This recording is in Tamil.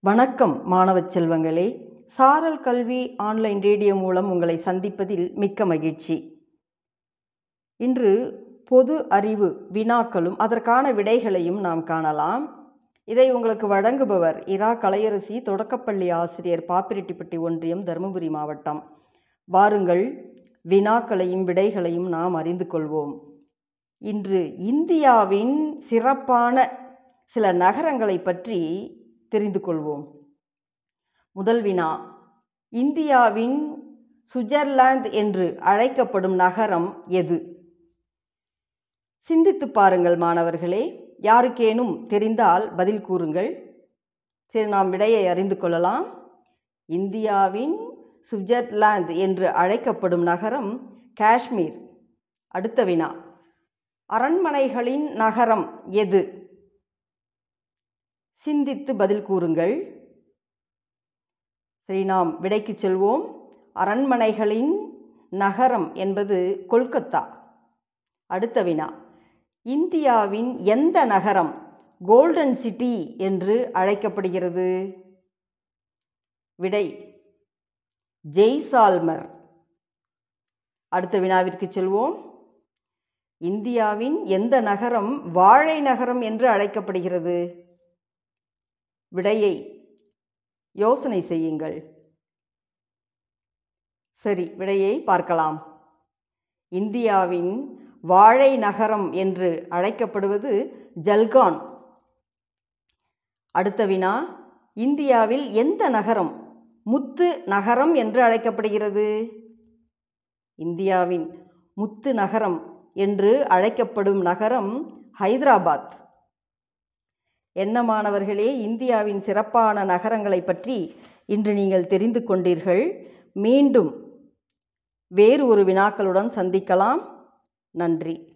வணக்கம் மாணவ செல்வங்களே. சாரல் கல்வி ஆன்லைன் ரேடியோ மூலம் உங்களை சந்திப்பதில் மிக்க மகிழ்ச்சி. இன்று பொது அறிவு வினாக்களும் அதற்கான விடைகளையும் நாம் காணலாம். இதை உங்களுக்கு வழங்குபவர் இரா. கலையரசி தொடக்கப்பள்ளி ஆசிரியர் பாப்பிரெட்டிப்பட்டி ஒன்றியம் தருமபுரி மாவட்டம். வாருங்கள் வினாக்களையும் விடைகளையும் நாம் அறிந்து கொள்வோம். இன்று இந்தியாவின் சிறப்பான சில நகரங்களை பற்றி தெரிந்து கொள்வோம் முதல் வினா இந்தியாவின் சுவிட்சர்லாந்து என்று அழைக்கப்படும் நகரம் எது? சிந்தித்து பாருங்கள் மாணவர்களே யாருக்கேனும் தெரிந்தால் பதில் கூறுங்கள். சரி நாம் விடையை அறிந்து கொள்ளலாம். இந்தியாவின் சுவிட்சர்லாந்து என்று அழைக்கப்படும் நகரம் காஷ்மீர். அடுத்த வினா அரண்மனைகளின் நகரம் எது? சிந்தித்து பதில் கூறுங்கள். சரி நாம் விடைக்கு செல்வோம். அரண்மனைகளின் நகரம் என்பது கொல்கத்தா. அடுத்த வினா. இந்தியாவின் எந்த நகரம் கோல்டன் சிட்டி என்று அழைக்கப்படுகிறது? விடை ஜெய்சால்மர். அடுத்த வினாவிற்கு செல்வோம். இந்தியாவின் எந்த நகரம் வாழை நகரம் என்று அழைக்கப்படுகிறது? விடையை யோசனை செய்யுங்கள். சரி விடையை பார்க்கலாம். இந்தியாவின் வாழை நகரம் என்று அழைக்கப்படுவது ஜல்கான். அடுத்த வினா இந்தியாவில் எந்த நகரம் முத்து நகரம் என்று அழைக்கப்படுகிறது? இந்தியாவின் முத்து நகரம் என்று அழைக்கப்படும் நகரம் ஹைதராபாத். என்ன மாணவர்களே இந்தியாவின் சிறப்பான நகரங்களை பற்றி இன்று நீங்கள் தெரிந்து கொண்டீர்கள். மீண்டும் வேறு ஒரு வினாக்களுடன் சந்திக்கலாம். நன்றி.